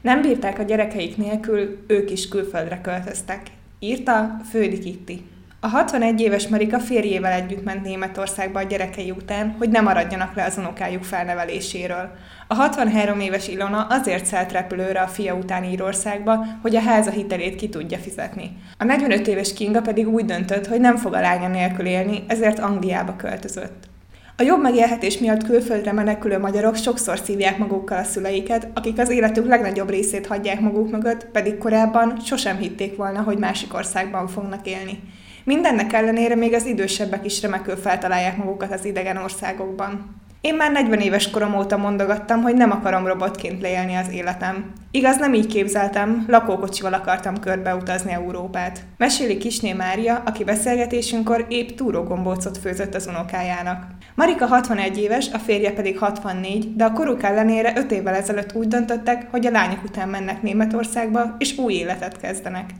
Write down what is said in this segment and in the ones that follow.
Nem bírták a gyerekeik nélkül, ők is külföldre költöztek. Írta Fődi Kitti. A 61 éves Marika férjével együtt ment Németországba a gyerekei után, hogy ne maradjanak le az unokájuk felneveléséről. A 63 éves Ilona azért szállt repülőre a fia után Írországba, hogy a háza hitelét ki tudja fizetni. A 45 éves Kinga pedig úgy döntött, hogy nem fog a lánya nélkül élni, ezért Angliába költözött. A jobb megélhetés miatt külföldre menekülő magyarok sokszor szívják magukkal a szüleiket, akik az életük legnagyobb részét hagyják maguk mögött, pedig korábban sosem hitték volna, hogy másik országban fognak élni. Mindennek ellenére még az idősebbek is remekül feltalálják magukat az idegen országokban. Én már 40 éves korom óta mondogattam, hogy nem akarom robotként leélni az életem. Igaz, nem így képzeltem, lakókocsival akartam körbeutazni Európát. Meséli Kisné Mária, aki beszélgetésünkkor épp túrógombócot főzött az unokájának. Marika 61 éves, a férje pedig 64, de a koruk ellenére 5 évvel ezelőtt úgy döntöttek, hogy a lányok után mennek Németországba, és új életet kezdenek.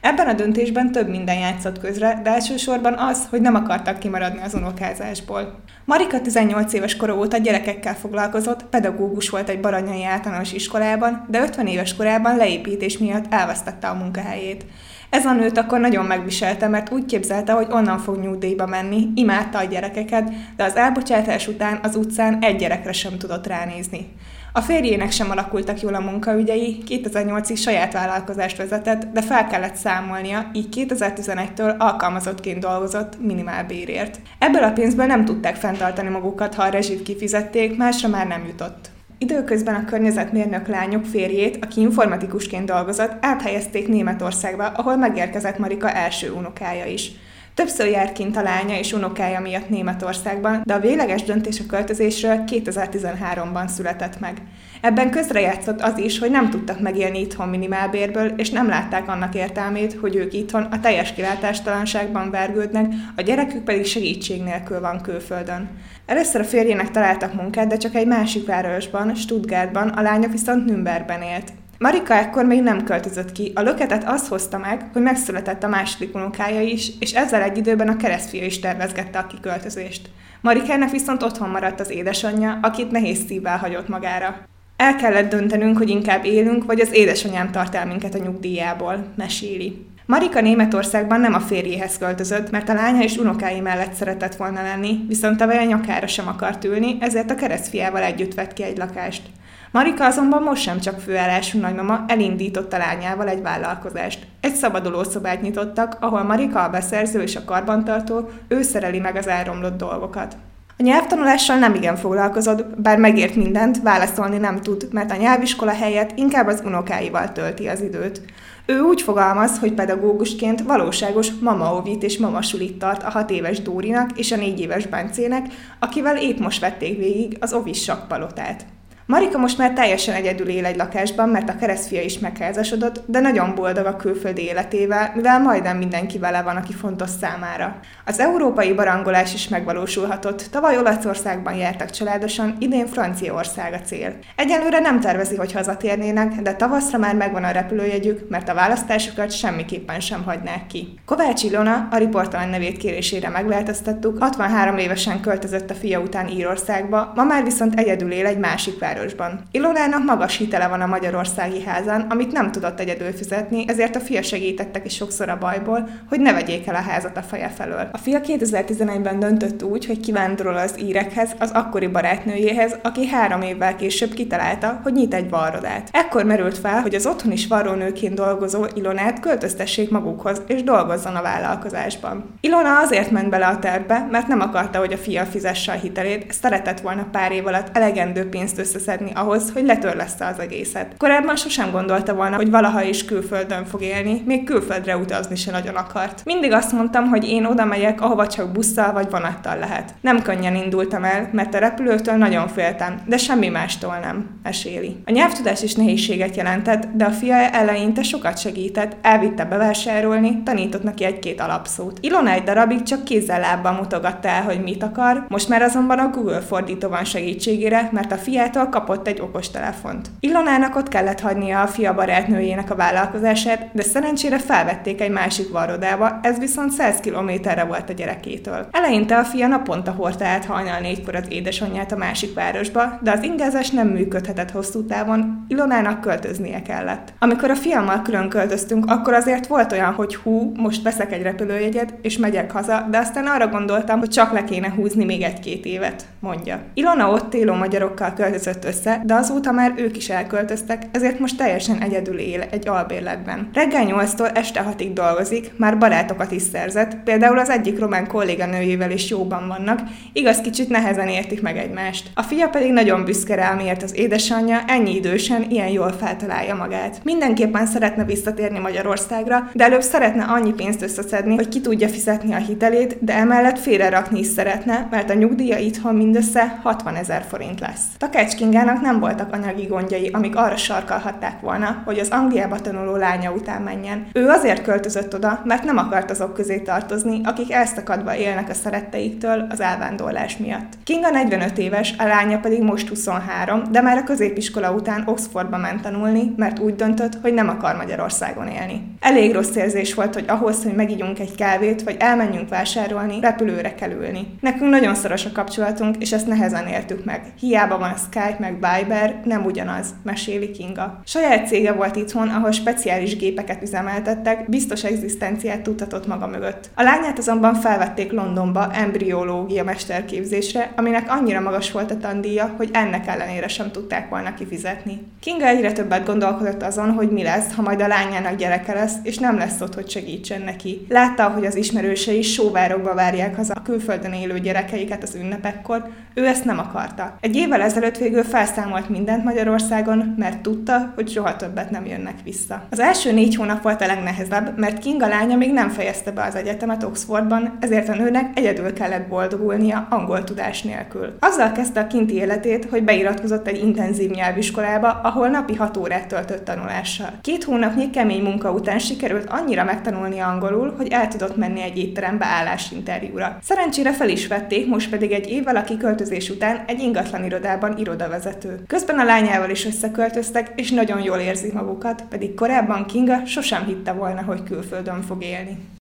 Ebben a döntésben több minden játszott közre, de elsősorban az, hogy nem akartak kimaradni az unokázásból. Marika 18 éves kora óta gyerekekkel foglalkozott, pedagógus volt egy baranyai általános iskolában, de 50 éves korában leépítés miatt elvesztette a munkahelyét. Ez a nőt akkor nagyon megviselte, mert úgy képzelte, hogy onnan fog nyugdíjba menni, imádta a gyerekeket, de az elbocsátás után az utcán egy gyerekre sem tudott ránézni. A férjének sem alakultak jól a munkaügyei, 2008-ig saját vállalkozást vezetett, de fel kellett számolnia, így 2011-től alkalmazottként dolgozott minimálbérért. Ebből a pénzből nem tudták fenntartani magukat, ha a rezsit kifizették, másra már nem jutott. Időközben a környezetmérnök lányok férjét, aki informatikusként dolgozott, áthelyezték Németországba, ahol megérkezett Marika első unokája is. Többször járt kint a lánya és unokája miatt Németországban, de a véleges döntés a költözésről 2013-ban született meg. Ebben közrejátszott az is, hogy nem tudtak megélni itthon minimálbérből, és nem látták annak értelmét, hogy ők itthon a teljes kilátástalanságban vergődnek, a gyerekük pedig segítség nélkül van külföldön. Először a férjének találtak munkát, de csak egy másik városban, Stuttgartban, a lánya viszont Nürnbergben élt. Marika ekkor még nem költözött ki, a löketet az hozta meg, hogy megszületett a második unokája is, és ezzel egy időben a keresztfia is tervezgette a kiköltözést. Marikának viszont otthon maradt az édesanyja, akit nehéz szívvel hagyott magára. El kellett döntenünk, hogy inkább élünk, vagy az édesanyám tart el minket a nyugdíjából, meséli. Marika Németországban nem a férjéhez költözött, mert a lánya és unokái mellett szeretett volna lenni, viszont a nyakára sem akart ülni, ezért a keresztfiával együtt vett ki egy lakást. Marika azonban most sem csak főállású nagymama elindította lányával egy vállalkozást. Egy szabaduló szobát nyitottak, ahol Marika a beszerző és a karbantartó, ő szereli meg az elromlott dolgokat. A nyelvtanulással nem igen foglalkozott, bár megért mindent, válaszolni nem tud, mert a nyelviskola helyett inkább az unokáival tölti az időt. Ő úgy fogalmaz, hogy pedagógusként valóságos mamaovit és mamasulit tart a hat éves Dórinak és a négy éves Bencének, akivel épp most vették végig az ovis sakpalotát. Marika most már teljesen egyedül él egy lakásban, mert a keresztfia is megházasodott, de nagyon boldog a külföldi életével, mivel majdnem mindenki vele van, aki fontos számára. Az európai barangolás is megvalósulhatott. Tavaly Olaszországban jártak családosan, idén Franciaország a cél. Egyelőre nem tervezi, hogy hazatérnének, de tavaszra már megvan a repülőjegyük, mert a választásokat semmiképpen sem hagynák ki. Kovács Ilona, a riportalany nevét kérésére megváltoztattuk, 63 évesen költözött a fia után Írországba, ma már viszont egyedül él egy másik vár városban. Ilonának magas hitele van a magyarországi házán, amit nem tudott egyedül fizetni, ezért a fia segítettek is sokszor a bajból, hogy ne vegyék el a házat a feje felől. A fia 2011-ben döntött úgy, hogy kivándorol az írekhez, az akkori barátnőjéhez, aki három évvel később kitalálta, hogy nyit egy varrodát. Ekkor merült fel, hogy az otthon is varrónőként dolgozó Ilonát költöztessék magukhoz, és dolgozzon a vállalkozásban. Ilona azért ment bele a tervbe, mert nem akarta, hogy a fia fizesse a hitelét, szeretett volna pár év alatt elegendő pénzt össze összeszedni ahhoz, hogy letörleszte az egészet. Korábban sosem gondolta volna, hogy valaha is külföldön fog élni, még külföldre utazni se nagyon akart. Mindig azt mondtam, hogy én oda megyek, ahova csak busszal vagy vonattal lehet. Nem könnyen indultam el, mert a repülőtől nagyon féltem, de semmi mástól nem, meséli. A nyelvtudás is nehézséget jelentett, de a fia eleinte sokat segített, elvitte bevásárolni, tanított neki egy-két alapszót. Ilona egy darabig csak kézzel lábbal mutogatta el, hogy mit akar, most már azonban a Google fordító van segítségére, mert a fiától kapott egy okostelefont. Ilonának ott kellett hagynia a fia barátnőjének a vállalkozását, de szerencsére felvették egy másik varrodába, ez viszont 100 kilométerre volt a gyerekétől. Eleinte a fia naponta hordta át hajnal négykor az édesanyját a másik városba, de az ingázás nem működhetett hosszú távon, Ilonának költöznie kellett. Amikor a fiammal külön költöztünk, akkor azért volt olyan, hogy hú, most veszek egy repülőjegyet, és megyek haza, de aztán arra gondoltam, hogy csak le kéne húzni még egy-két évet, mondja. Ilona ott élő magyarokkal költözött össze, de azóta már ők is elköltöztek, ezért most teljesen egyedül él egy albérletben. Reggel 8-tól este 6-ig dolgozik, már barátokat is szerzett, például az egyik román kolléganőjével is jóban vannak, igaz kicsit nehezen értik meg egymást. A fia pedig nagyon büszke rá, miért az édesanyja ennyi idősen ilyen jól feltalálja magát. Mindenképpen szeretne visszatérni Magyarországra, de előbb szeretne annyi pénzt összeszedni, hogy ki tudja fizetni a hitelét, de emellett félrerakni is szeretne, mert a nyugdíja itthon mindössze 60 ezer forint lesz. Takács Kingának nem voltak anyagi gondjai, amik arra sarkalhatták volna, hogy az Angliába tanuló lánya után menjen. Ő azért költözött oda, mert nem akart azok közé tartozni, akik elszakadva élnek a szeretteiktől az elvándorlás miatt. Kinga 45 éves, a lánya pedig most 23, de már a középiskola után Oxfordba ment tanulni, mert úgy döntött, hogy nem akar Magyarországon élni. Elég rossz érzés volt, hogy ahhoz, hogy megígyunk egy kávét, vagy elmenjünk vásárolni, repülőre kell ülni. Nekünk nagyon szoros a kapcsolatunk, és ezt nehezen értük meg. Hiába van a Skype meg Viber, nem ugyanaz, meséli Kinga. Saját cége volt itthon, ahol speciális gépeket üzemeltettek, biztos egzisztenciát tudhatott maga mögött. A lányát azonban felvették Londonba embriológia mesterképzésre, aminek annyira magas volt a tandíja, hogy ennek ellenére sem tudták volna kifizetni. Kinga egyre többet gondolkodott azon, hogy mi lesz, ha majd a lányának gyereke lesz, és nem lesz ott, hogy segítsen neki. Látta, hogy az ismerősei sóvárokba várják haza a külföldön élő gyerekeiket az ünnepekkor, ő ezt nem akarta. Egy évvel ezelőtt végül felszámolt mindent Magyarországon, mert tudta, hogy soha többet nem jönnek vissza. Az első négy hónap volt a legnehezebb, mert Kinga lánya még nem fejezte be az egyetemet Oxfordban, ezért a nőnek egyedül kellett boldogulnia angol tudás nélkül. Azzal kezdte a kinti életét, hogy beiratkozott egy intenzív nyelviskolába, ahol napi hat órát töltött tanulással. Két hónapnyi kemény munka után sikerült annyira megtanulni angolul, hogy el tudott menni egy étterembe állásinterjúra. Szerencsére fel is vették, most pedig egy évvel a kiköltözés után egy ingatlan irodában irodavezető. Közben a lányával is összeköltöztek, és nagyon jól érzik magukat, pedig korábban Kinga sosem hitte volna, hogy külföldön fog élni.